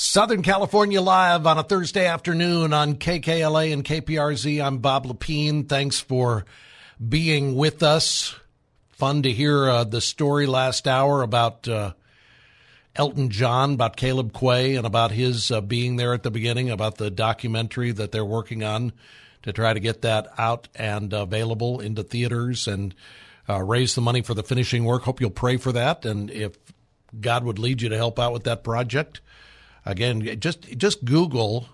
Southern California Live on a Thursday afternoon on KKLA and KPRZ. I'm Bob Lepine. Thanks for being with us. Fun to hear uh, the story last hour about uh, Elton John, about Caleb Quaye, and about his uh, being there at the beginning, about the documentary that they're working on to try to get that out and available into theaters and uh, raise the money for the finishing work. Hope you'll pray for that. And if God would lead you to help out with that project, Again, just just Google.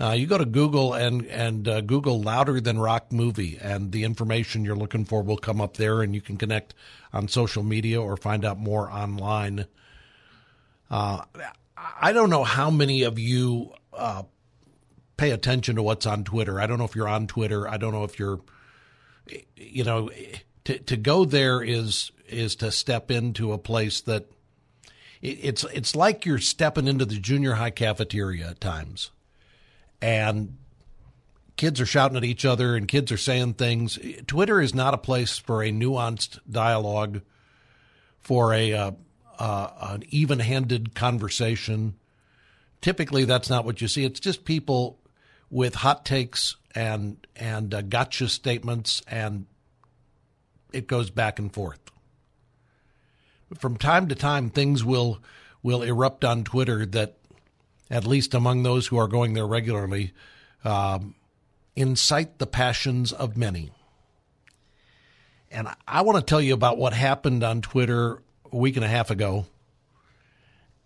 Uh, you go to Google and and uh, Google "louder than rock" movie, and the information you're looking for will come up there, and you can connect on social media or find out more online. Uh, I don't know how many of you uh, pay attention to what's on Twitter. I don't know if you're on Twitter. I don't know if you're, you know, to to go there is is to step into a place that it's it's like you're stepping into the junior high cafeteria at times, and kids are shouting at each other and kids are saying things. Twitter is not a place for a nuanced dialogue, for a uh, uh, an even-handed conversation. Typically, that's not what you see. It's just people with hot takes and and uh, gotcha statements, and it goes back and forth from time to time things will will erupt on Twitter that, at least among those who are going there regularly, um, incite the passions of many. And I want to tell you about what happened on Twitter a week and a half ago.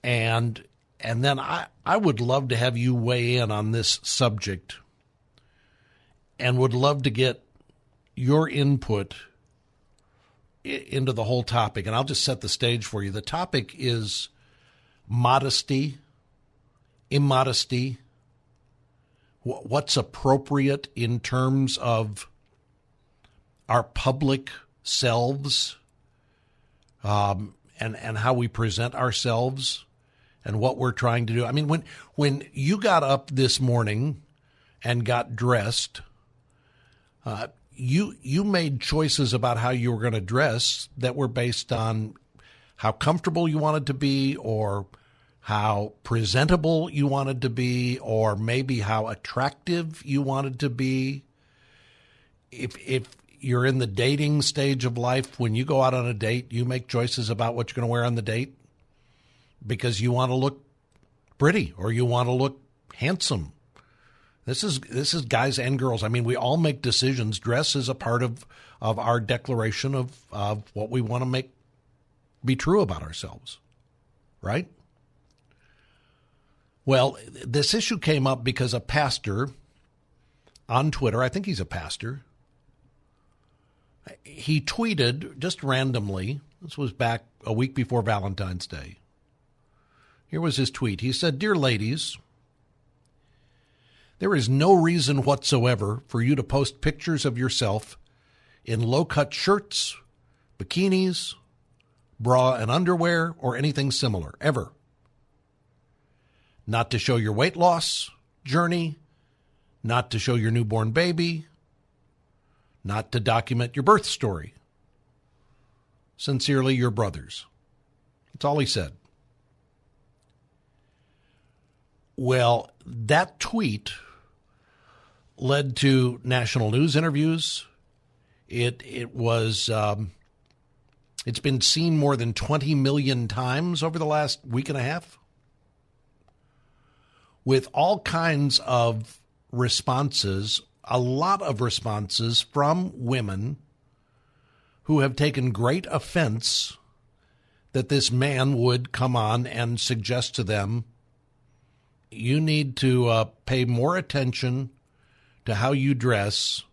And and then I, I would love to have you weigh in on this subject and would love to get your input into the whole topic, and I'll just set the stage for you. The topic is modesty, immodesty, what's appropriate in terms of our public selves, um, and and how we present ourselves, and what we're trying to do. I mean, when when you got up this morning and got dressed. Uh, you you made choices about how you were going to dress that were based on how comfortable you wanted to be or how presentable you wanted to be or maybe how attractive you wanted to be. If if you're in the dating stage of life when you go out on a date you make choices about what you're going to wear on the date because you want to look pretty or you want to look handsome this is this is guys and girls. I mean, we all make decisions. Dress is a part of of our declaration of of what we want to make be true about ourselves, right? Well, this issue came up because a pastor on Twitter, I think he's a pastor, he tweeted just randomly. This was back a week before Valentine's Day. Here was his tweet. He said, "Dear ladies." There is no reason whatsoever for you to post pictures of yourself in low cut shirts, bikinis, bra and underwear, or anything similar, ever. Not to show your weight loss journey, not to show your newborn baby, not to document your birth story. Sincerely, your brothers. That's all he said. Well, that tweet led to national news interviews. It it was um, it's been seen more than 20 million times over the last week and a half with all kinds of responses, a lot of responses from women who have taken great offense that this man would come on and suggest to them you need to uh, pay more attention to how you dress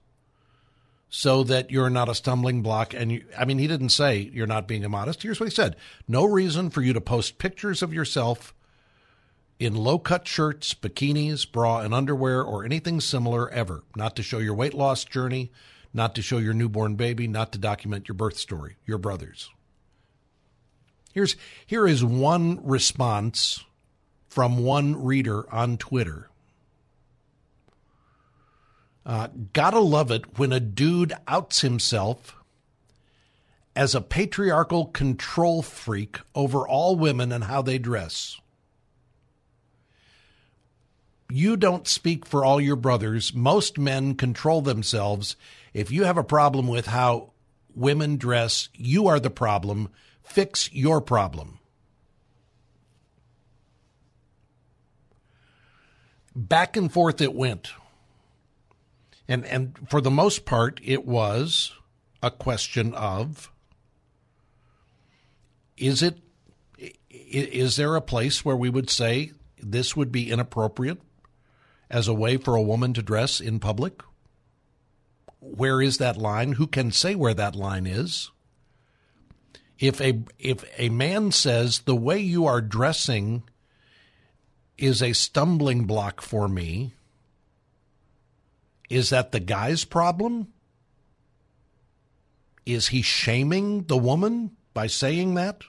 so that you're not a stumbling block. And you, I mean, he didn't say you're not being immodest. Here's what he said No reason for you to post pictures of yourself in low cut shirts, bikinis, bra and underwear, or anything similar ever. Not to show your weight loss journey, not to show your newborn baby, not to document your birth story, your brothers. Here's here is one response from one reader on Twitter. Uh, gotta love it when a dude outs himself as a patriarchal control freak over all women and how they dress you don't speak for all your brothers. Most men control themselves. If you have a problem with how women dress, you are the problem. Fix your problem. Back and forth it went. And and for the most part it was a question of is it is there a place where we would say this would be inappropriate as a way for a woman to dress in public? Where is that line? Who can say where that line is? If a if a man says the way you are dressing is a stumbling block for me, is that the guy's problem? Is he shaming the woman by saying that?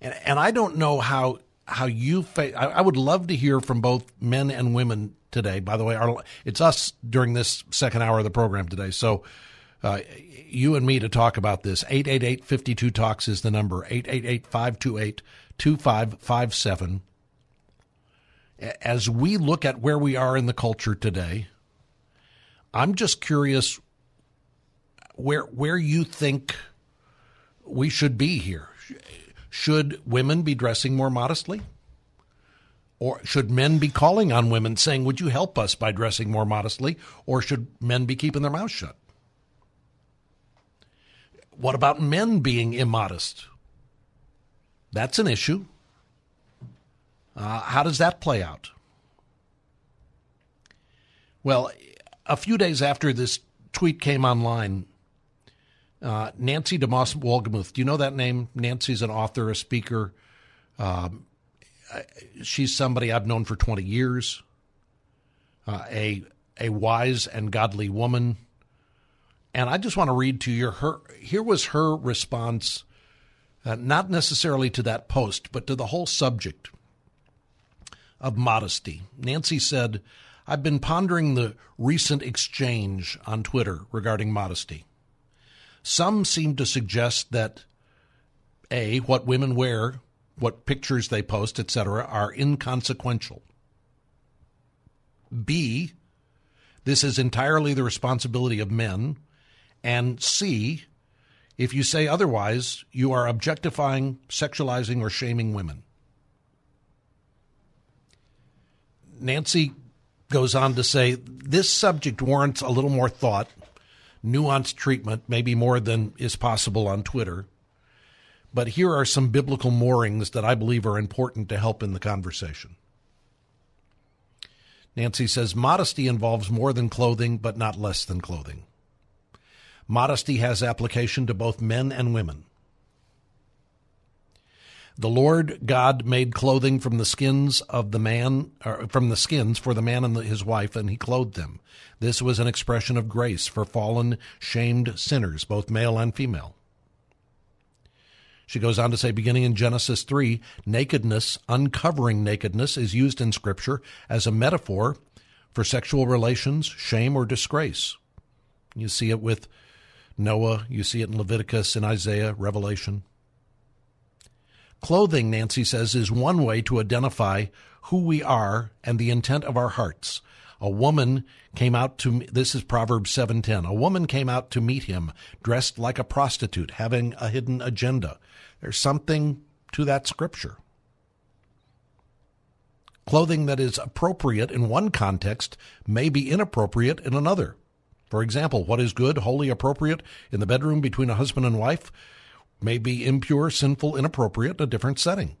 And, and I don't know how how you face. I, I, would love to hear from both men and women today. By the way, our, it's us during this second hour of the program today. So, uh, you and me to talk about this. 888 52 Talks is the number. 888 528 2557. As we look at where we are in the culture today, I'm just curious where where you think we should be here should women be dressing more modestly? Or should men be calling on women saying, Would you help us by dressing more modestly? Or should men be keeping their mouths shut? What about men being immodest? That's an issue. Uh, how does that play out? Well, a few days after this tweet came online, uh, Nancy DeMoss Wolgemuth. Do you know that name? Nancy's an author, a speaker. Um, she's somebody I've known for 20 years. Uh, a a wise and godly woman. And I just want to read to you her. Here was her response, uh, not necessarily to that post, but to the whole subject of modesty. Nancy said, "I've been pondering the recent exchange on Twitter regarding modesty." Some seem to suggest that A, what women wear, what pictures they post, etc., are inconsequential. B, this is entirely the responsibility of men. And C, if you say otherwise, you are objectifying, sexualizing, or shaming women. Nancy goes on to say this subject warrants a little more thought nuanced treatment, maybe more than is possible on Twitter. But here are some biblical moorings that I believe are important to help in the conversation. Nancy says modesty involves more than clothing, but not less than clothing. Modesty has application to both men and women. The Lord God made clothing from the skins of the man, from the skins for the man and his wife, and he clothed them. This was an expression of grace for fallen, shamed sinners, both male and female. She goes on to say, beginning in Genesis 3, nakedness, uncovering nakedness, is used in Scripture as a metaphor for sexual relations, shame, or disgrace. You see it with Noah, you see it in Leviticus, in Isaiah, Revelation. Clothing, Nancy says, is one way to identify who we are and the intent of our hearts. A woman came out to this is Proverbs 7:10. A woman came out to meet him dressed like a prostitute, having a hidden agenda. There's something to that scripture. Clothing that is appropriate in one context may be inappropriate in another. For example, what is good, wholly appropriate in the bedroom between a husband and wife may be impure, sinful, inappropriate in a different setting.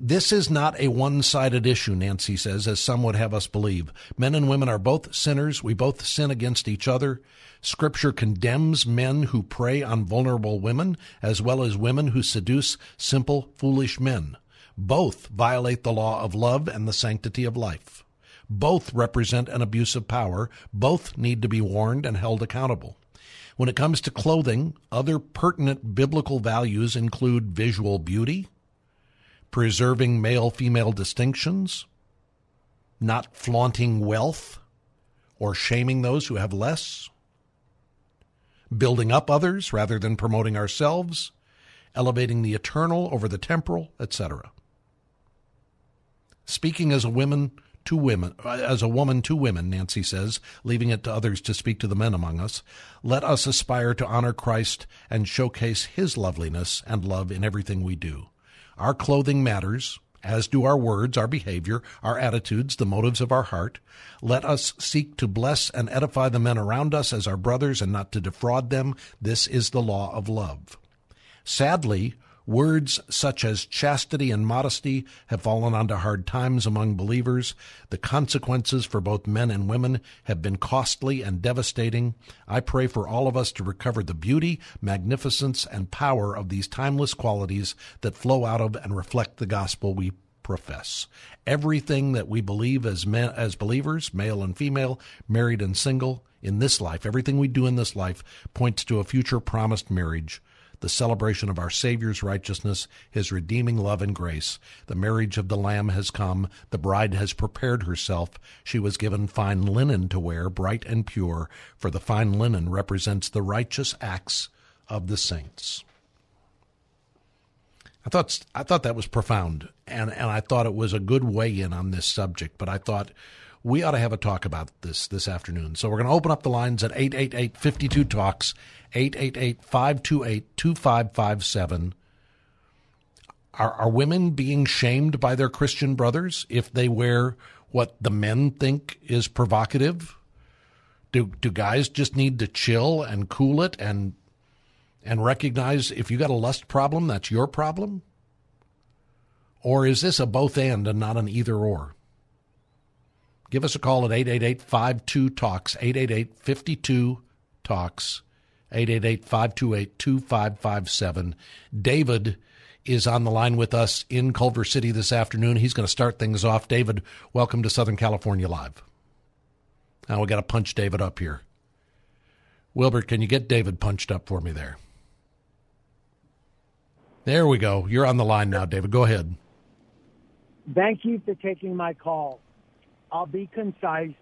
this is not a one sided issue, Nancy says, as some would have us believe. Men and women are both sinners. We both sin against each other. Scripture condemns men who prey on vulnerable women, as well as women who seduce simple, foolish men. Both violate the law of love and the sanctity of life. Both represent an abuse of power. Both need to be warned and held accountable. When it comes to clothing, other pertinent biblical values include visual beauty, preserving male female distinctions, not flaunting wealth or shaming those who have less, building up others rather than promoting ourselves, elevating the eternal over the temporal, etc. Speaking as a woman to women, as a woman to women, Nancy says, leaving it to others to speak to the men among us, let us aspire to honor Christ and showcase his loveliness and love in everything we do. Our clothing matters, as do our words, our behavior, our attitudes, the motives of our heart. Let us seek to bless and edify the men around us as our brothers and not to defraud them. This is the law of love. Sadly, Words such as chastity and modesty have fallen onto hard times among believers. The consequences for both men and women have been costly and devastating. I pray for all of us to recover the beauty, magnificence, and power of these timeless qualities that flow out of and reflect the gospel we profess. Everything that we believe as men, as believers, male and female, married and single, in this life, everything we do in this life points to a future promised marriage the celebration of our Savior's righteousness, his redeeming love and grace. The marriage of the Lamb has come. The bride has prepared herself. She was given fine linen to wear, bright and pure, for the fine linen represents the righteous acts of the saints. I thought I thought that was profound, and and I thought it was a good weigh in on this subject. But I thought we ought to have a talk about this this afternoon. So we're going to open up the lines at 888 52 Talks, 888 528 2557. Are women being shamed by their Christian brothers if they wear what the men think is provocative? Do, do guys just need to chill and cool it and and recognize if you got a lust problem, that's your problem? Or is this a both and and not an either or? Give us a call at 888 52 Talks, 888 52 Talks, 888 528 2557. David is on the line with us in Culver City this afternoon. He's going to start things off. David, welcome to Southern California Live. Now we got to punch David up here. Wilbert, can you get David punched up for me there? There we go. You're on the line now, David. Go ahead. Thank you for taking my call. I'll be concise.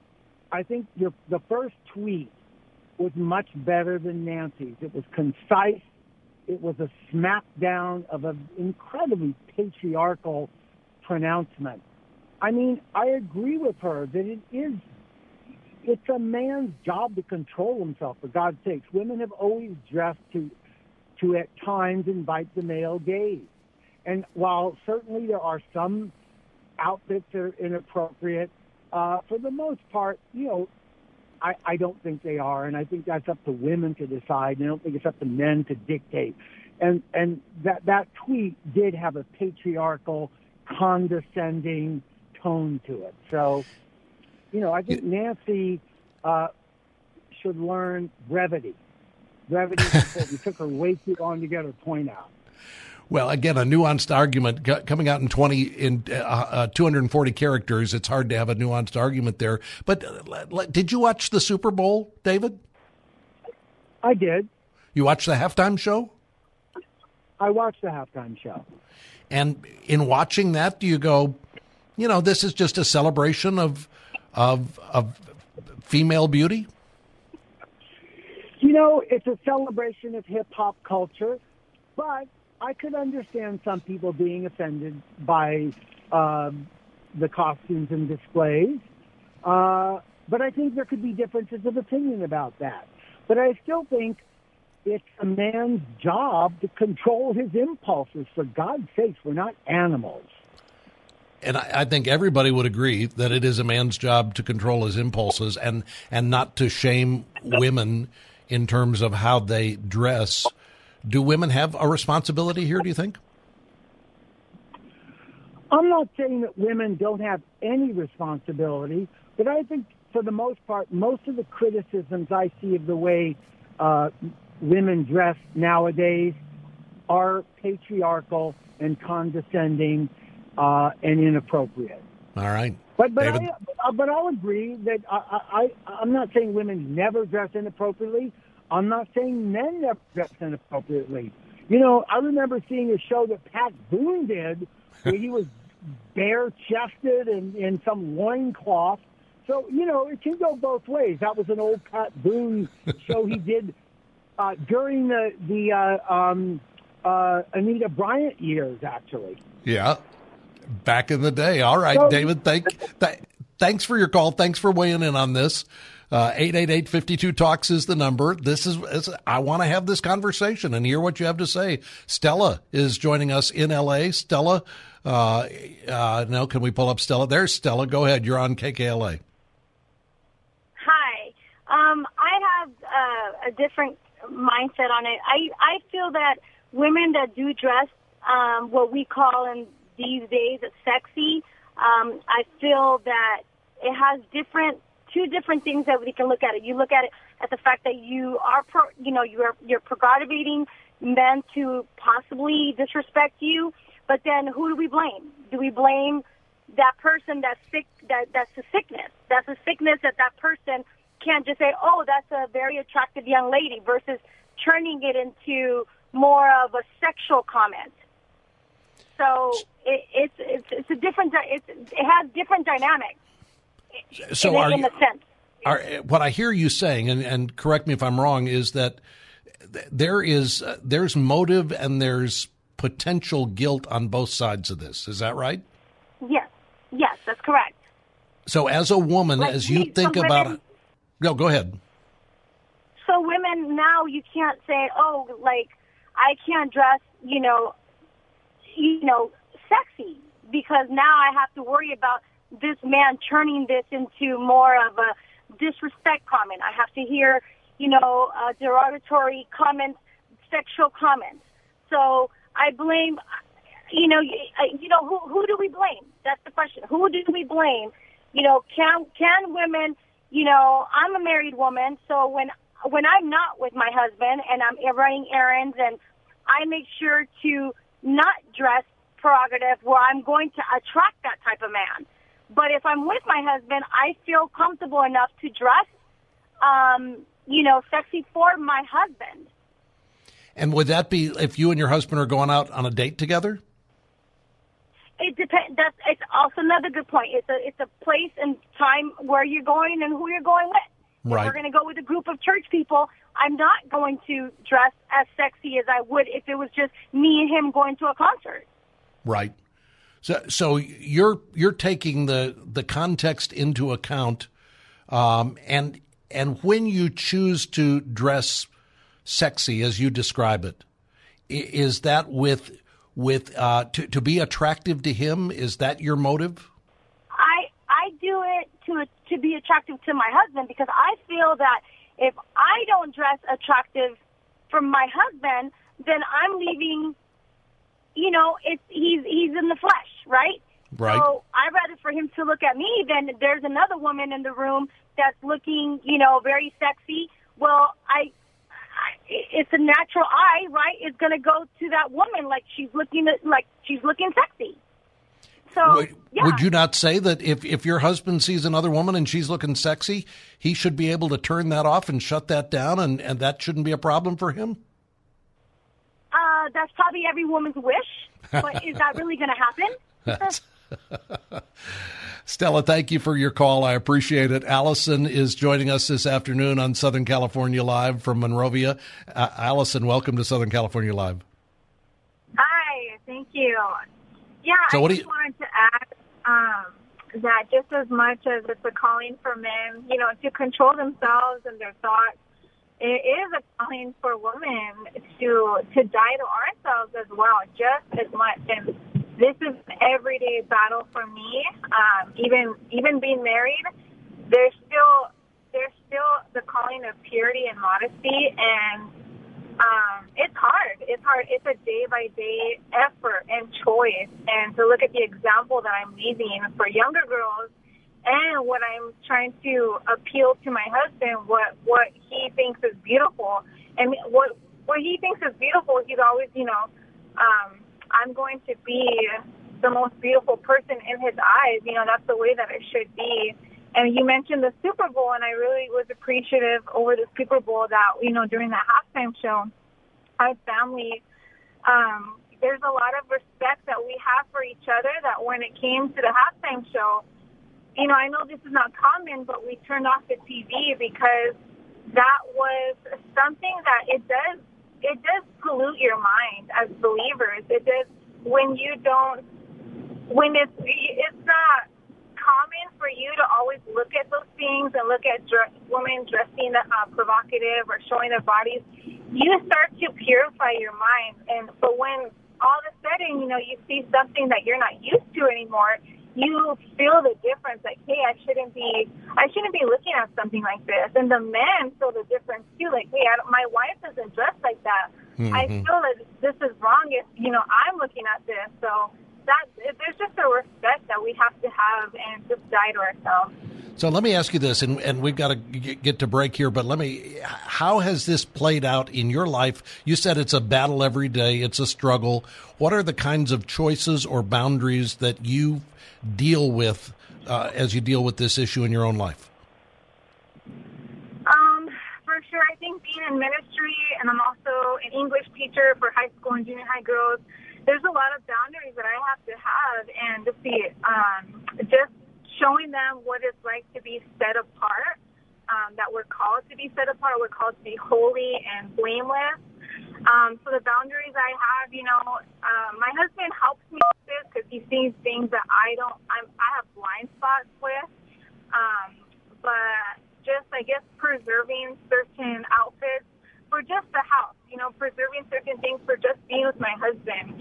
I think your, the first tweet was much better than Nancy's. It was concise. It was a smackdown of an incredibly patriarchal pronouncement. I mean, I agree with her that it is it's a man's job to control himself for God's sakes. Women have always dressed to to at times invite the male gaze. And while certainly there are some outfits that are inappropriate, uh, for the most part, you know, I, I don't think they are, and I think that's up to women to decide. And I don't think it's up to men to dictate. And and that that tweet did have a patriarchal, condescending tone to it. So, you know, I think Nancy uh, should learn brevity. Brevity is important. it took her way too long to get her point out. Well, again, a nuanced argument coming out in twenty in uh, uh, two hundred and forty characters. It's hard to have a nuanced argument there. But uh, did you watch the Super Bowl, David? I did. You watched the halftime show? I watched the halftime show. And in watching that, do you go, you know, this is just a celebration of of of female beauty? You know, it's a celebration of hip hop culture, but I could understand some people being offended by uh, the costumes and displays, uh, but I think there could be differences of opinion about that. But I still think it's a man's job to control his impulses. For God's sakes, we're not animals. And I, I, think everybody would agree that it is a man's job to control his impulses and, and not to shame women in terms of how they dress do women have a responsibility here, do you think? I'm not saying that women don't have any responsibility, but I think for the most part, most of the criticisms I see of the way uh, women dress nowadays are patriarchal and condescending uh, and inappropriate. All right. But but I, but I'll agree that I, I I'm not saying women never dress inappropriately. I'm not saying men never dress inappropriately. You know, I remember seeing a show that Pat Boone did where he was bare chested and in some loincloth. So, you know, it can go both ways. That was an old Pat Boone show he did uh, during the, the uh, um, uh, Anita Bryant years, actually. Yeah. Back in the day. All right, so, David, thank, th- thanks for your call. Thanks for weighing in on this. Uh, 888 talks is the number. This is, I want to have this conversation and hear what you have to say. Stella is joining us in LA. Stella, uh, uh, now can we pull up Stella? There's Stella. Go ahead. You're on KKLA. Hi. Um, I have uh, a different mindset on it. I, I feel that women that do dress um, what we call in these days sexy, um, I feel that it has different two different things that we can look at it. You look at it at the fact that you are, pro, you know, you're you're prerogating men to possibly disrespect you, but then who do we blame? Do we blame that person that's sick? That that's a sickness. That's a sickness that that person can't just say, oh, that's a very attractive young lady, versus turning it into more of a sexual comment. So it, it's it's it's a different. It's, it has different dynamics so in, are in you. Are, what I hear you saying, and, and correct me if I'm wrong, is that there is uh, there's motive and there's potential guilt on both sides of this. Is that right? Yes, yes, that's correct. So, as a woman, like, as you think women, about it, no, go ahead. So, women now you can't say, "Oh, like I can't dress," you know, you know, sexy because now I have to worry about this man turning this into more of a disrespect comment. I have to hear, you know, uh, derogatory comments, sexual comments. So I blame, you know, you, uh, you know, who who do we blame? That's the question. Who do we blame? You know, can can women? You know, I'm a married woman, so when when I'm not with my husband and I'm running errands and I make sure to not dress prerogative where I'm going to attract that type of man. But if I'm with my husband, I feel comfortable enough to dress, um, you know, sexy for my husband. And would that be if you and your husband are going out on a date together? It depends. That's it's also another good point. It's a it's a place and time where you're going and who you're going with. Right. If we're going to go with a group of church people, I'm not going to dress as sexy as I would if it was just me and him going to a concert. Right. So, so you're you're taking the the context into account, um, and and when you choose to dress sexy as you describe it, is that with with uh, to to be attractive to him? Is that your motive? I I do it to to be attractive to my husband because I feel that if I don't dress attractive for my husband, then I'm leaving you know, it's he's he's in the flesh, right? Right. So I'd rather for him to look at me than there's another woman in the room that's looking, you know, very sexy. Well, I, I it's a natural eye, right? It's going to go to that woman like she's looking at, like she's looking sexy. So, would, yeah. would you not say that if, if your husband sees another woman and she's looking sexy, he should be able to turn that off and shut that down, and, and that shouldn't be a problem for him? Uh, that's probably every woman's wish, but is that really going to happen? Stella, thank you for your call. I appreciate it. Allison is joining us this afternoon on Southern California Live from Monrovia. Uh, Allison, welcome to Southern California Live. Hi, thank you. Yeah, so I what just you- wanted to add um, that just as much as it's a calling for men, you know, to control themselves and their thoughts, it is a calling for women to to die to ourselves as well, just as much. And this is an everyday battle for me. Um, even even being married, there's still there's still the calling of purity and modesty, and um, it's hard. It's hard. It's a day by day effort and choice. And to look at the example that I'm leaving for younger girls and what I'm trying to appeal to my husband, what, what he thinks is beautiful. And what, what he thinks is beautiful, he's always, you know, um, I'm going to be the most beautiful person in his eyes. You know, that's the way that it should be. And you mentioned the Super Bowl, and I really was appreciative over the Super Bowl that, you know, during the halftime show, our family, um, there's a lot of respect that we have for each other that when it came to the halftime show, you know, I know this is not common, but we turned off the TV because that was something that it does, it does pollute your mind as believers. It does, when you don't, when it's, it's not, common for you to always look at those things and look at dress, women dressing uh, provocative or showing their bodies. You start to purify your mind, and but when all of a sudden, you know, you see something that you're not used to anymore, you feel the difference. Like, hey, I shouldn't be, I shouldn't be looking at something like this. And the men feel the difference too. Like, hey, I don't, my wife isn't dressed like that. Mm-hmm. I feel that this is wrong if you know I'm looking at this. So that there's just a respect that we have to have and just die to ourselves. So let me ask you this, and, and we've got to get to break here, but let me, how has this played out in your life? You said it's a battle every day, it's a struggle. What are the kinds of choices or boundaries that you deal with uh, as you deal with this issue in your own life? Um, for sure, I think being in ministry, and I'm also an English teacher for high school and junior high girls, there's a lot of boundaries that I have to have, and to see um, just showing them what it's like to be set apart. Um, that we're called to be set apart. We're called to be holy and blameless. Um, so the boundaries I have, you know, uh, my husband helps me with this because he sees things that I don't. I'm, I have blind spots with. Um, but just, I guess, preserving certain outfits for just the house you know, preserving certain things for just being with my husband.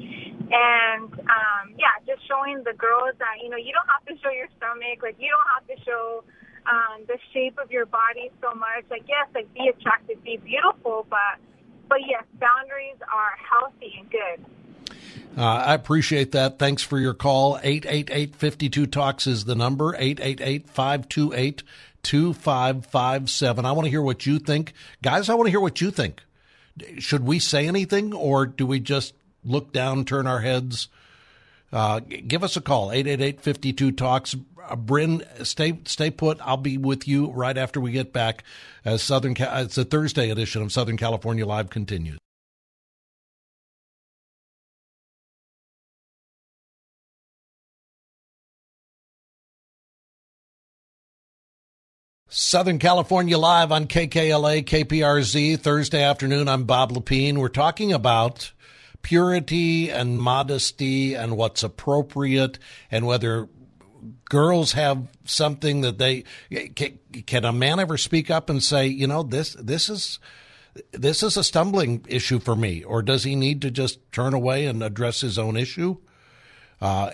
And um, yeah, just showing the girls that, you know, you don't have to show your stomach, like you don't have to show um, the shape of your body so much. Like yes, like be attractive, be beautiful, but but yes, boundaries are healthy and good. Uh, I appreciate that. Thanks for your call. 888 52 Talks is the number. 888 528 2557. I want to hear what you think. Guys, I want to hear what you think should we say anything or do we just look down, turn our heads? Uh, give us a call, 888 Talks. Bryn, stay, stay put. I'll be with you right after we get back as Southern, it's a Thursday edition of Southern California Live continues. Southern California Live on KKLA, KPRZ, Thursday afternoon. I'm Bob Lepine. We're talking about purity and modesty and what's appropriate and whether girls have something that they can, can a man ever speak up and say, you know, this this is this is a stumbling issue for me, or does he need to just turn away and address his own issue? Uh,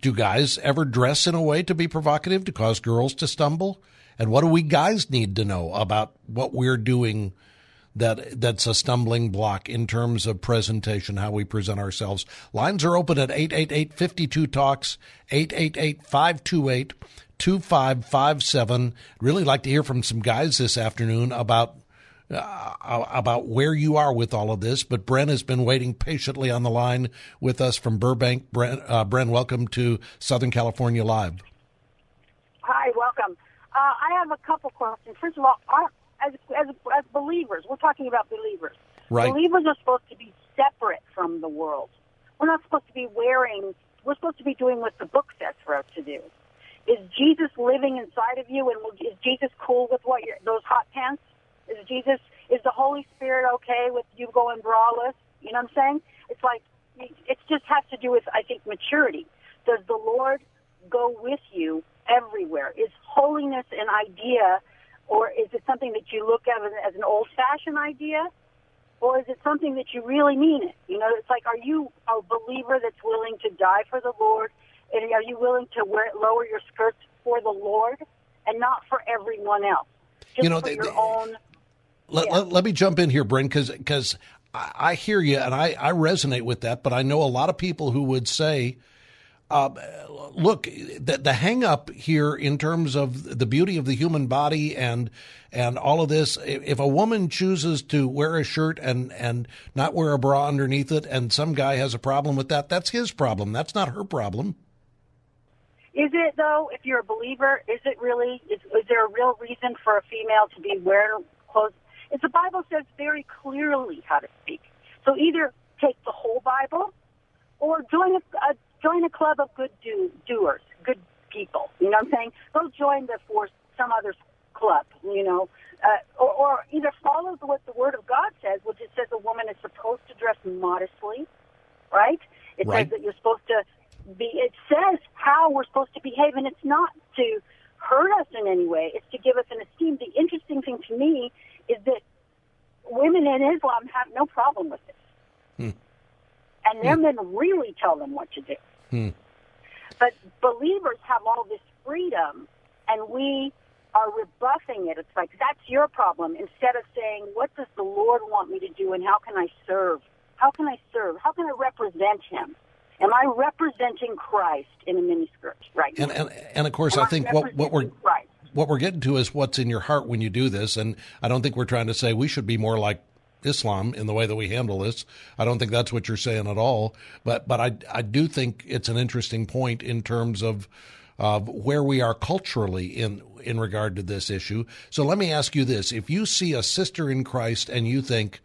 do guys ever dress in a way to be provocative to cause girls to stumble? And what do we guys need to know about what we're doing that that's a stumbling block in terms of presentation, how we present ourselves? Lines are open at 888-52 talks, 888-528-2557. Really like to hear from some guys this afternoon about uh, about where you are with all of this, but Bren has been waiting patiently on the line with us from Burbank. Bren, uh, Bren welcome to Southern California Live. Hi, welcome. Uh, I have a couple questions. First of all, our, as, as as believers, we're talking about believers. Right. Believers are supposed to be separate from the world. We're not supposed to be wearing. We're supposed to be doing what the book says for us to do. Is Jesus living inside of you, and is Jesus cool with what you're, those hot pants? Is Jesus? Is the Holy Spirit okay with you going braless? You know what I'm saying? It's like it just has to do with I think maturity. Does the Lord go with you everywhere. Is holiness an idea, or is it something that you look at as an old-fashioned idea, or is it something that you really mean it? You know, it's like, are you a believer that's willing to die for the Lord, and are you willing to wear, lower your skirts for the Lord and not for everyone else? Just you know, for they, your they, own. Let, yeah. let, let, me jump in here, Bryn, because because I, I hear you, and I, I resonate with that. But I know a lot of people who would say, uh, look, the, the hang up here in terms of the beauty of the human body and and all of this, if a woman chooses to wear a shirt and, and not wear a bra underneath it, and some guy has a problem with that, that's his problem. That's not her problem. Is it though? If you're a believer, is it really? Is, is there a real reason for a female to be wearing clothes? If the Bible says very clearly how to speak, so either take the whole Bible, or join a, a join a club of good do, doers, good people. You know what I'm saying? Go join the force, some other club. You know, uh, or, or either follow what the Word of God says, which it says a woman is supposed to dress modestly, right? It right. says that you're supposed to be, it says how we're supposed to behave, and it's not to hurt us in any way. It's to give us an esteem. The interesting thing to me is that women in Islam have no problem with this. Hmm. And their hmm. men really tell them what to do. Hmm. But believers have all this freedom, and we are rebuffing it. It's like, that's your problem. Instead of saying, what does the Lord want me to do, and how can I serve? How can I serve? How can I represent Him? Am I representing Christ in a miniskirt right and, and, and of course, Am I think what, what we're Christ? what we're getting to is what's in your heart when you do this. And I don't think we're trying to say we should be more like Islam in the way that we handle this. I don't think that's what you're saying at all. But but I I do think it's an interesting point in terms of of where we are culturally in in regard to this issue. So let me ask you this: If you see a sister in Christ and you think,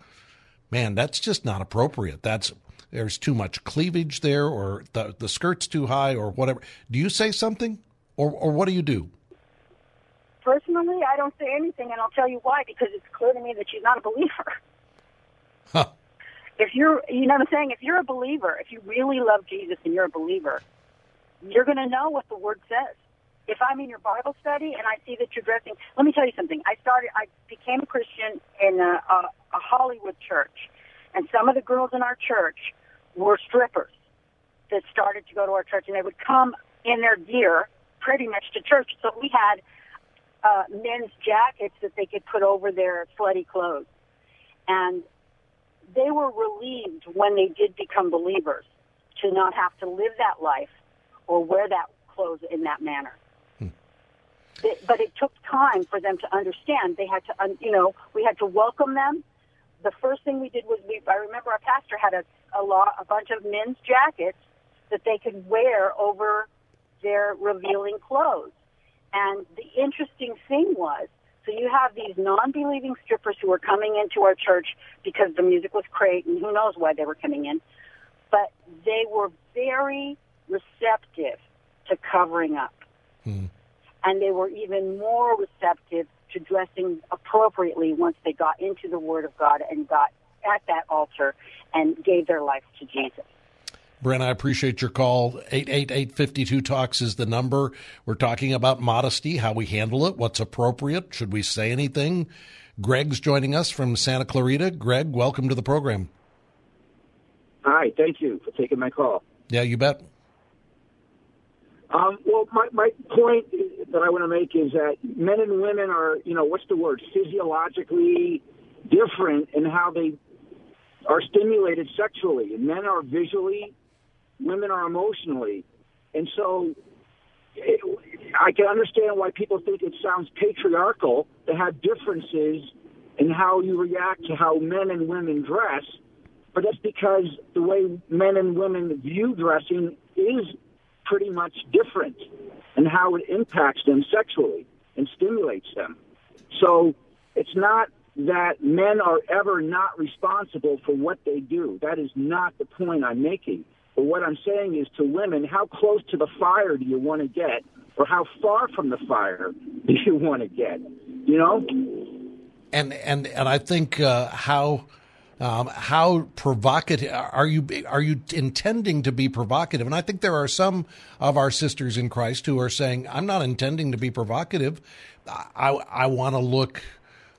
"Man, that's just not appropriate," that's there's too much cleavage there, or the the skirt's too high, or whatever. Do you say something, or or what do you do? Personally, I don't say anything, and I'll tell you why. Because it's clear to me that she's not a believer. If you're, you know what I'm saying? If you're a believer, if you really love Jesus and you're a believer, you're going to know what the Word says. If I'm in your Bible study and I see that you're dressing, let me tell you something. I started, I became a Christian in a, a, a Hollywood church, and some of the girls in our church were strippers that started to go to our church, and they would come in their gear pretty much to church. So we had uh, men's jackets that they could put over their slutty clothes, and they were relieved when they did become believers to not have to live that life or wear that clothes in that manner. Hmm. It, but it took time for them to understand. They had to, you know, we had to welcome them the first thing we did was we, I remember our pastor had a, a, lot, a bunch of men's jackets that they could wear over their revealing clothes. And the interesting thing was, so you have these non-believing strippers who were coming into our church because the music was great and who knows why they were coming in, but they were very receptive to covering up. Hmm. And they were even more receptive to dressing appropriately once they got into the Word of God and got at that altar and gave their life to Jesus. Brent, I appreciate your call. 888 Talks is the number. We're talking about modesty, how we handle it, what's appropriate. Should we say anything? Greg's joining us from Santa Clarita. Greg, welcome to the program. Hi, thank you for taking my call. Yeah, you bet. Um, well, my, my point that I want to make is that men and women are, you know, what's the word, physiologically different in how they are stimulated sexually. And men are visually, women are emotionally. And so it, I can understand why people think it sounds patriarchal to have differences in how you react to how men and women dress. But that's because the way men and women view dressing is pretty much different and how it impacts them sexually and stimulates them. So it's not that men are ever not responsible for what they do. That is not the point I'm making. But what I'm saying is to women, how close to the fire do you want to get? Or how far from the fire do you want to get? You know? And and and I think uh, how um, how provocative are you? Are you intending to be provocative? And I think there are some of our sisters in Christ who are saying, "I'm not intending to be provocative. I I want to look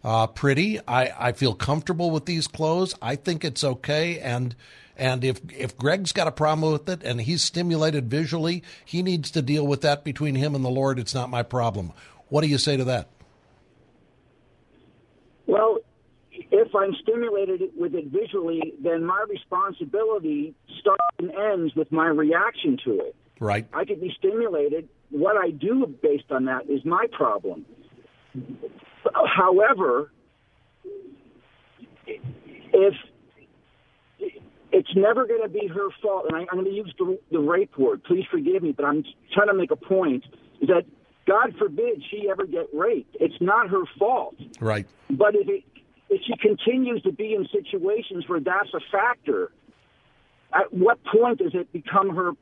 uh, pretty. I I feel comfortable with these clothes. I think it's okay." And and if if Greg's got a problem with it and he's stimulated visually, he needs to deal with that between him and the Lord. It's not my problem. What do you say to that? Well, if I'm stimulated with it visually, then my responsibility starts and ends with my reaction to it. Right. I could be stimulated. What I do based on that is my problem. However, if it's never going to be her fault, and I, I'm going to use the, the rape word. Please forgive me, but I'm trying to make a point. Is that God forbid she ever get raped? It's not her fault. Right. But if it, if she continues to be in situations where that's a factor, at what point does it become her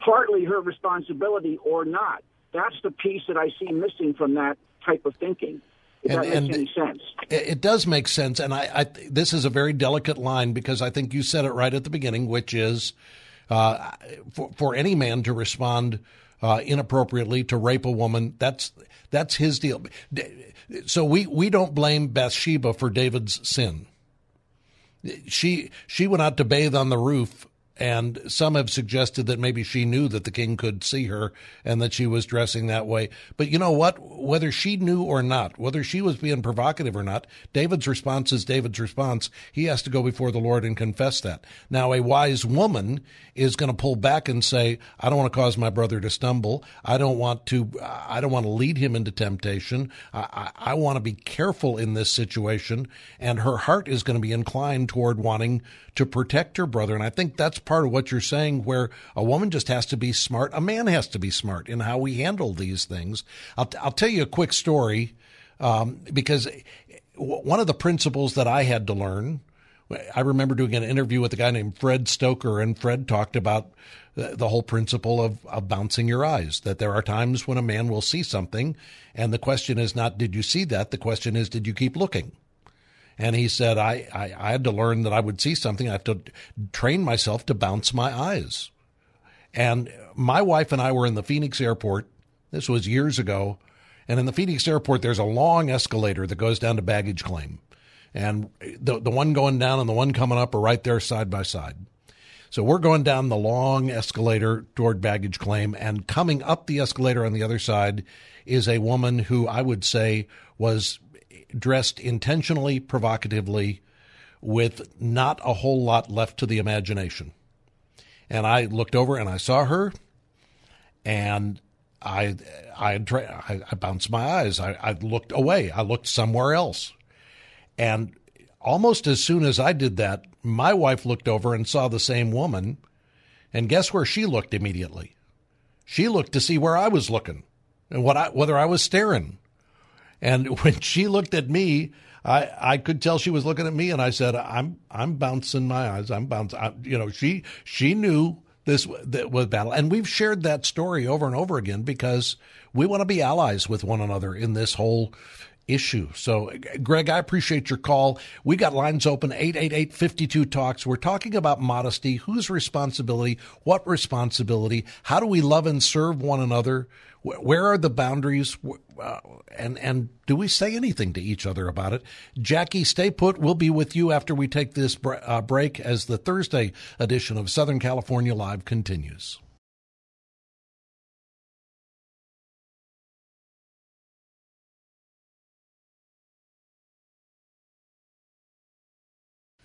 partly her responsibility or not? That's the piece that I see missing from that type of thinking. If And- and- any sense. It it does make sense, and I, I this is a very delicate line because I think you said it right at the beginning, which is uh, for for any man to respond uh, inappropriately to rape a woman, that's that's his deal. So we we don't blame Bathsheba for David's sin. She she went out to bathe on the roof. And some have suggested that maybe she knew that the king could see her and that she was dressing that way. But you know what? Whether she knew or not, whether she was being provocative or not, David's response is David's response. He has to go before the Lord and confess that. Now, a wise woman is going to pull back and say, I don't want to cause my brother to stumble. I don't want to, I don't want to lead him into temptation. I, I, I want to be careful in this situation. And her heart is going to be inclined toward wanting to protect her brother. And I think that's part of what you're saying, where a woman just has to be smart. A man has to be smart in how we handle these things. I'll, I'll tell you a quick story um, because one of the principles that I had to learn. I remember doing an interview with a guy named Fred Stoeker, and Fred talked about the, the whole principle of, of bouncing your eyes. That there are times when a man will see something, and the question is not, did you see that? The question is, did you keep looking? And he said, I, I, I had to learn that I would see something. I have to train myself to bounce my eyes. And my wife and I were in the Phoenix airport. This was years ago. And in the Phoenix airport, there's a long escalator that goes down to baggage claim. And the, the one going down and the one coming up are right there side by side. So we're going down the long escalator toward baggage claim, and coming up the escalator on the other side is a woman who I would say was dressed intentionally provocatively with not a whole lot left to the imagination. And I looked over and I saw her, and I I tra- I, I bounced my eyes. I, I looked away. I looked somewhere else, and almost as soon as I did that, my wife looked over and saw the same woman, and guess where she looked immediately? She looked to see where I was looking and what I whether I was staring. And when she looked at me, I, I could tell she was looking at me, and I said, "I'm I'm bouncing my eyes. I'm bouncing." I, you know, she she knew this was battle, and we've shared that story over and over again because we want to be allies with one another in this whole issue. So, Greg, I appreciate your call. We got lines open 888-52 talks. We're talking about modesty, whose responsibility, what responsibility, how do we love and serve one another? Where are the boundaries? Uh, and and do we say anything to each other about it? Jackie, stay put. We'll be with you after we take this uh, break as the Thursday edition of Southern California Live continues.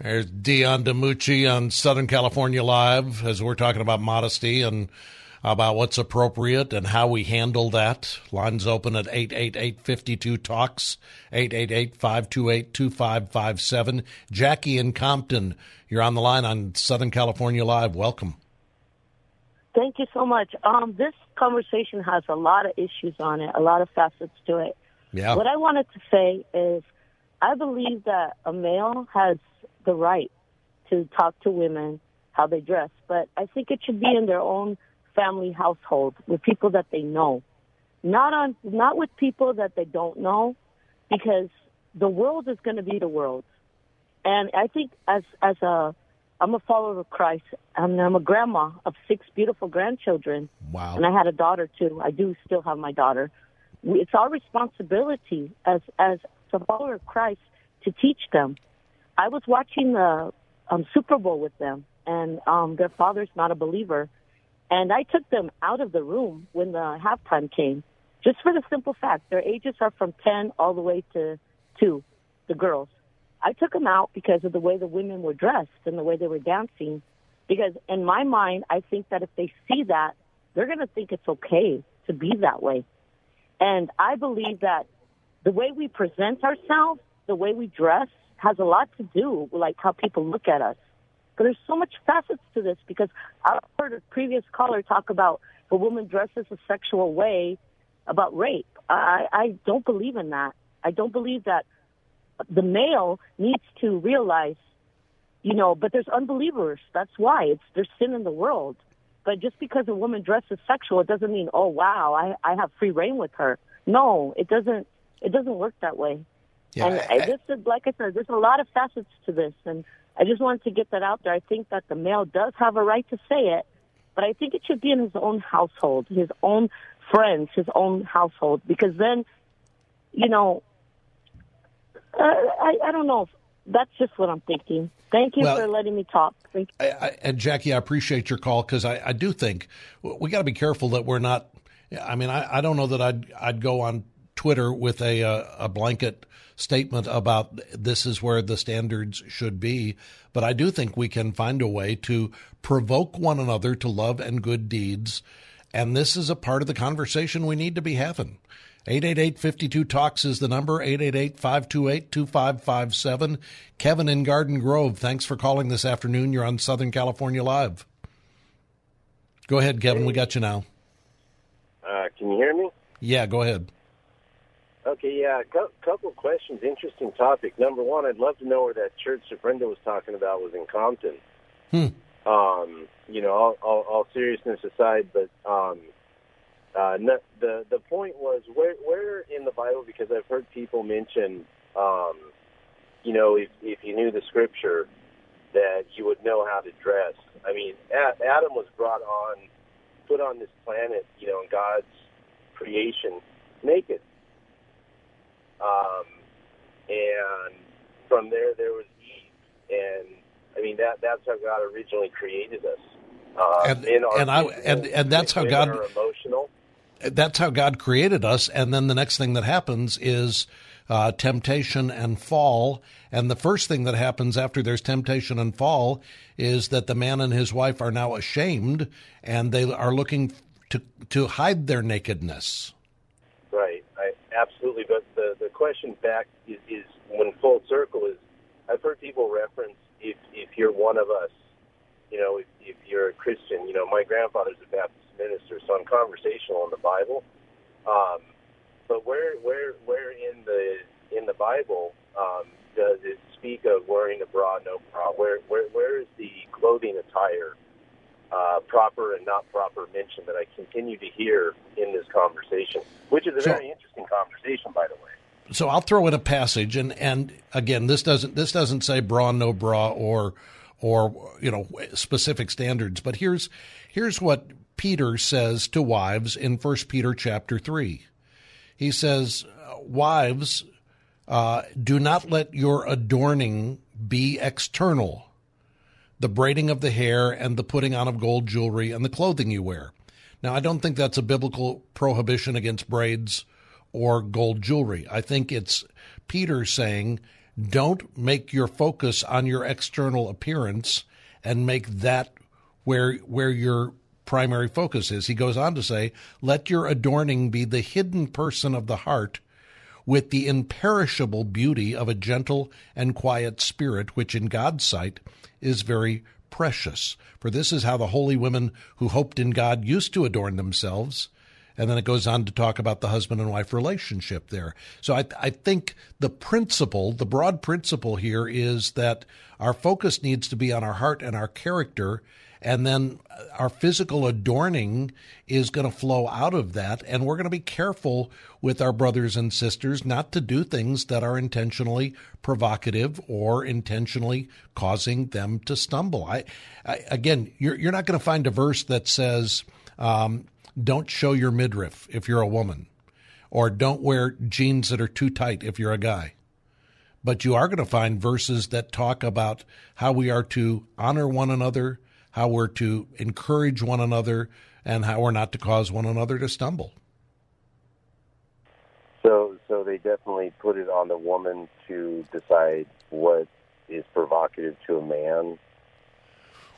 There's Dion DiMucci on Southern California Live as we're talking about modesty and about what's appropriate and how we handle that. Lines open at 888-52 talks 888-528-2557. Jackie in Compton, you're on the line on Southern California Live. Welcome. Thank you so much. Um, this conversation has a lot of issues on it, a lot of facets to it. Yeah. What I wanted to say is, I believe that a male has the right to talk to women how they dress, but I think it should be in their own family household with people that they know, not on not with people that they don't know, because the world is going to be the world, and I think as as a I'm a follower of Christ, and I'm a grandma of six beautiful grandchildren. Wow. And I had a daughter too. I do still have my daughter. It's our responsibility as as a follower of Christ to teach them. I was watching the um, Super Bowl with them, and um, their father's not a believer, and I took them out of the room when the halftime came, just for the simple fact their ages are from ten all the way to two, the girls. I took them out because of the way the women were dressed and the way they were dancing. Because in my mind, I think that if they see that, they're going to think it's okay to be that way. And I believe that the way we present ourselves, the way we dress, has a lot to do with like how people look at us. But there's so much facets to this because I've heard a previous caller talk about a woman dresses a sexual way about rape. I, I don't believe in that. I don't believe that the male needs to realize, you know, but there's unbelievers. That's why it's there's sin in the world. But just because a woman dresses sexual, it doesn't mean, oh wow, I I have free reign with her. No, it doesn't. It doesn't work that way. Yeah, and I, I, this is, like I said, there's a lot of facets to this, and I just wanted to get that out there. I think that the male does have a right to say it, but I think it should be in his own household, his own friends, his own household, because then, you know, uh, I, I don't know. That's just what I'm thinking. Thank you well, for letting me talk. Thank you. I, I, and Jackie, I appreciate your call because I, I do think we got to be careful that we're not. I mean, I, I don't know that I'd I'd go on Twitter with a a, a blanket statement about this is where the standards should be, but I do think we can find a way to provoke one another to love and good deeds, and this is a part of the conversation we need to be having. 888 Talks is the number, 888 528 2557. Kevin in Garden Grove, thanks for calling this afternoon. You're on Southern California Live. Go ahead, Kevin. We got you now. Uh, can you hear me? Yeah, go ahead. Okay, yeah, a couple of questions. Interesting topic. Number one, I'd love to know where that church that Brenda was talking about was in Compton. Hmm. Um, you know, all, all, all seriousness aside, but um, uh, no, the the point was where where in the Bible because I've heard people mention, um, you know, if if you knew the scripture, that you would know how to dress. I mean, Adam was brought on, put on this planet, you know, in God's creation, naked, um, and from there there was Eve, and I mean that that's how God originally created us. Uh, and, and I and and that's how God emotional that's how God created us. And then the next thing that happens is uh, temptation and fall. And the first thing that happens after there's temptation and fall is that the man and his wife are now ashamed and they are looking to to hide their nakedness. Right, I, absolutely. But question back is, is when full circle is I've heard people reference if if you're one of us, you know, if, if you're a Christian, you know, my grandfather's a Baptist minister, so I'm conversational in the Bible. Um, but where where where in the in the Bible um, does it speak of wearing a bra, no bra? Where where where is the clothing attire uh, proper and not proper mention that I continue to hear in this conversation, which is a so, very interesting conversation, by the way. So I'll throw in a passage, and and again, this doesn't this doesn't say bra, no bra, or or you know specific standards, but here's here's what Peter says to wives in 1 Peter chapter 3. He says, Wives, uh, do not let your adorning be external, the braiding of the hair and the putting on of gold jewelry and the clothing you wear. Now, I don't think that's a biblical prohibition against braids or gold jewelry. I think it's Peter saying, don't make your focus on your external appearance and make that where where your primary focus is. He goes on to say, Let your adorning be the hidden person of the heart with the imperishable beauty of a gentle and quiet spirit, which in God's sight is very precious. For this is how the holy women who hoped in God used to adorn themselves. And then it goes on to talk about the husband and wife relationship there. So I, I think the principle, the broad principle here is that our focus needs to be on our heart and our character and then our physical adorning is going to flow out of that. And we're going to be careful with our brothers and sisters not to do things that are intentionally provocative or intentionally causing them to stumble. I, I again, you're, you're not going to find a verse that says, um, don't show your midriff if you're a woman, or don't wear jeans that are too tight if you're a guy but you are going to find verses that talk about how we are to honor one another, how we're to encourage one another, and how we're not to cause one another to stumble. So, so they definitely put it on the woman to decide what is provocative to a man.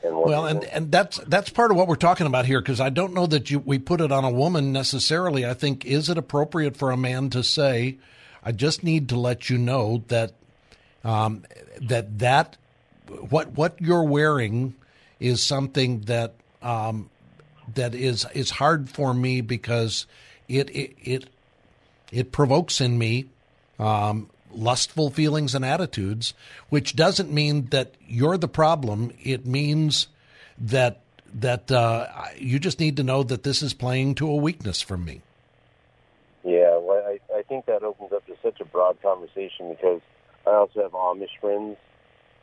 And Well, and, and that's that's part of what we're talking about here because I don't know that you, we put it on a woman necessarily. I think is it appropriate for a man to say, "I just need to let you know that um, that that what what you're wearing is something that um, that is is hard for me because it it it, it provokes in me um, lustful feelings and attitudes, which doesn't mean that you're the problem. It means that that uh, you just need to know that this is playing to a weakness from me. Yeah, well, I, I think that opens up to such a broad conversation because I also have Amish friends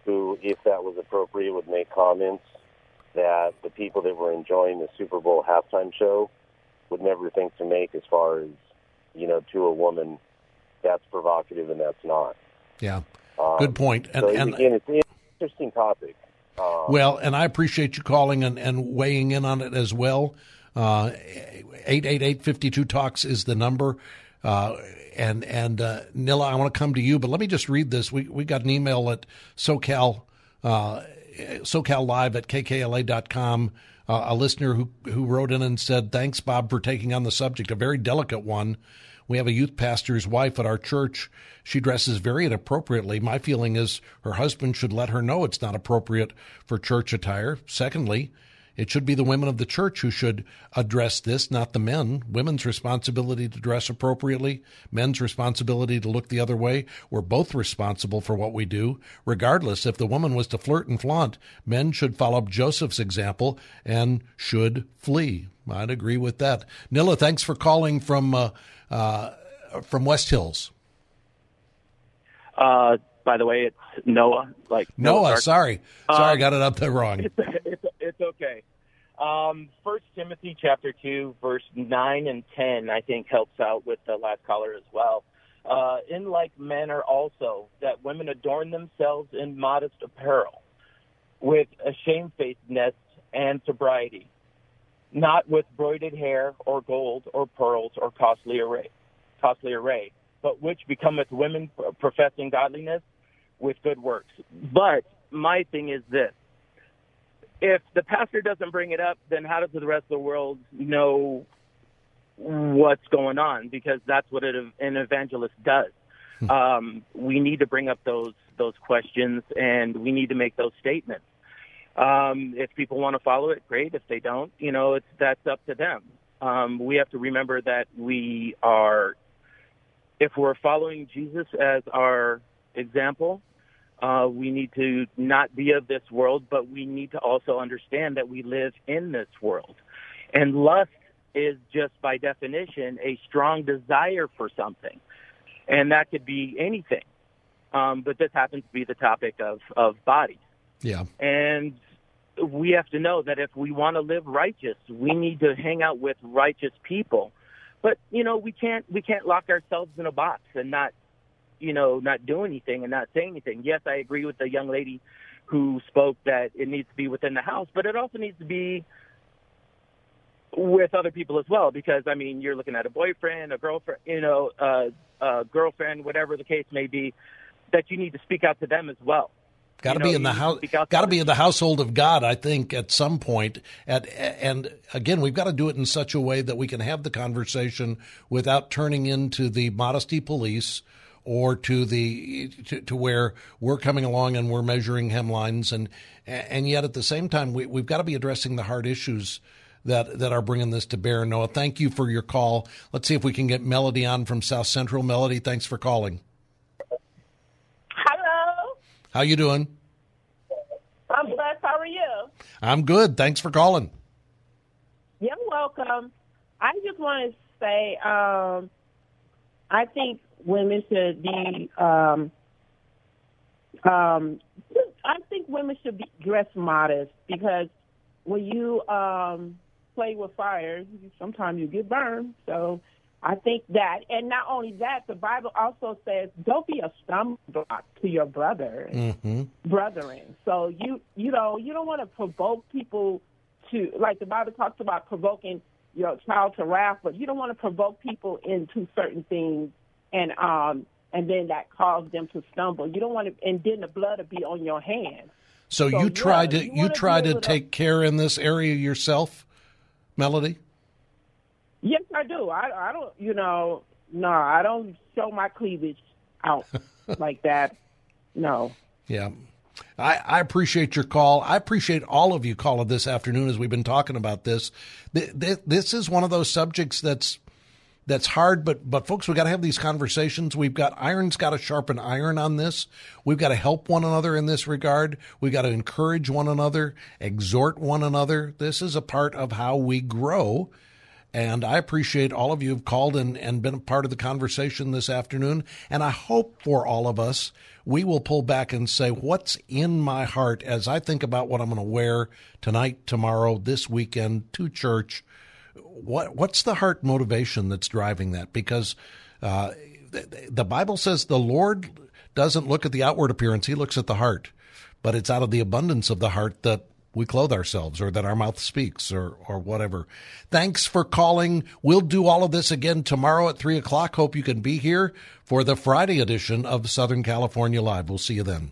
who, if that was appropriate, would make comments that the people that were enjoying the Super Bowl halftime show would never think to make as far as, you know, to a woman, that's provocative and that's not. Yeah, Um, good point. And, so and again, it's an interesting topic. Um, Well, and I appreciate you calling and, and weighing in on it as well. Uh, 888 talks is the number. Uh, and and uh, Nilla, I want to come to you, but let me just read this. We we got an email at SoCal uh, SoCal Live at kkla.com. Uh, a listener who who wrote in and said, "Thanks, Bob, for taking on the subject. A very delicate one. We have a youth pastor's wife at our church. She dresses very inappropriately. My feeling is her husband should let her know it's not appropriate for church attire. Secondly, it should be the women of the church who should address this, not the men. Women's responsibility to dress appropriately, men's responsibility to look the other way. We're both responsible for what we do. Regardless, if the woman was to flirt and flaunt, men should follow Joseph's example and should flee. I'd agree with that. Nilla, thanks for calling from uh, uh, from West Hills. Uh, by the way, it's Noah. Like Noah, Dark- sorry, sorry, I Um, got it up there wrong. It's, it's, it's okay. Um, First Timothy chapter two, verse nine and ten, I think helps out with the last caller as well. Uh, in like manner also that women adorn themselves in modest apparel, with a shamefacedness and sobriety, not with broided hair or gold or pearls or costly array, costly array, but which becometh women professing godliness with good works. But my thing is this if the pastor doesn't bring it up, then how does the rest of the world know what's going on? Because that's what it, an evangelist does. Um, we need to bring up those those questions, and we need to make those statements. Um, if people want to follow it, great. If they don't, you know, it's that's up to them. Um, we have to remember that we are, if we're following Jesus as our example, uh, we need to not be of this world, but we need to also understand that we live in this world. And lust is just by definition a strong desire for something. And that could be anything. Um, but this happens to be the topic of, of bodies. Yeah. And we have to know that if we want to live righteous, we need to hang out with righteous people. But you know, we can't we can't lock ourselves in a box and not you know not do anything and not say anything. Yes, I agree with the young lady who spoke that it needs to be within the house, but it also needs to be with other people as well because I mean you're looking at a boyfriend, a girlfriend, you know, uh, a girlfriend, whatever the case may be, that you need to speak out to them as well. Got to You be in the house. Got to to be in the household of God. I think at some point. At and again, we've got to do it in such a way that we can have the conversation without turning into the modesty police or to the to, to where we're coming along and we're measuring hemlines and and yet at the same time we, we've got to be addressing the hard issues that that are bringing this to bear. Noah, thank you for your call. Let's see if we can get Melody on from South Central. Melody, thanks for calling. Hello. How you doing? I'm blessed. How are you? I'm good. Thanks for calling. You're welcome. I just want to say, um, I think women should be, um, um, I think women should be dressed modest because when you um, play with fire, sometimes you get burned. So I think that, and not only that, the Bible also says, "Don't be a stumbling block to your brother." Mm-hmm. brethren. So you you know you don't want to provoke people to like the Bible talks about provoking your child to wrath, but you don't want to provoke people into certain things and um, and then that caused them to stumble. You don't want to, and then the blood will be on your hands. So, So, you try yeah, to you you to take care in this area yourself, Melody. Yes, I do. I I don't. You know, no, I don't show my cleavage out like that. No. Yeah. I, I appreciate your call. I appreciate all of you calling this afternoon as we've been talking about this. Th- th- This is one of those subjects that's that's hard, but but folks, we got to have these conversations. We've got iron's got to sharpen iron on this. We've got to help one another in this regard. We've got to encourage one another, exhort one another. This is a part of how we grow. And I appreciate all of you who've called and, and been a part of the conversation this afternoon. And I hope for all of us, we will pull back and say, what's in my heart as I think about what I'm going to wear tonight, tomorrow, this weekend to church? What, what's the heart motivation that's driving that? Because, uh, the, the Bible says the Lord doesn't look at the outward appearance. He looks at the heart, but it's out of the abundance of the heart that we clothe ourselves or that our mouth speaks or, or whatever. Thanks for calling. We'll do all of this again tomorrow at three o'clock. Hope you can be here for the Friday edition of Southern California Live. We'll see you then.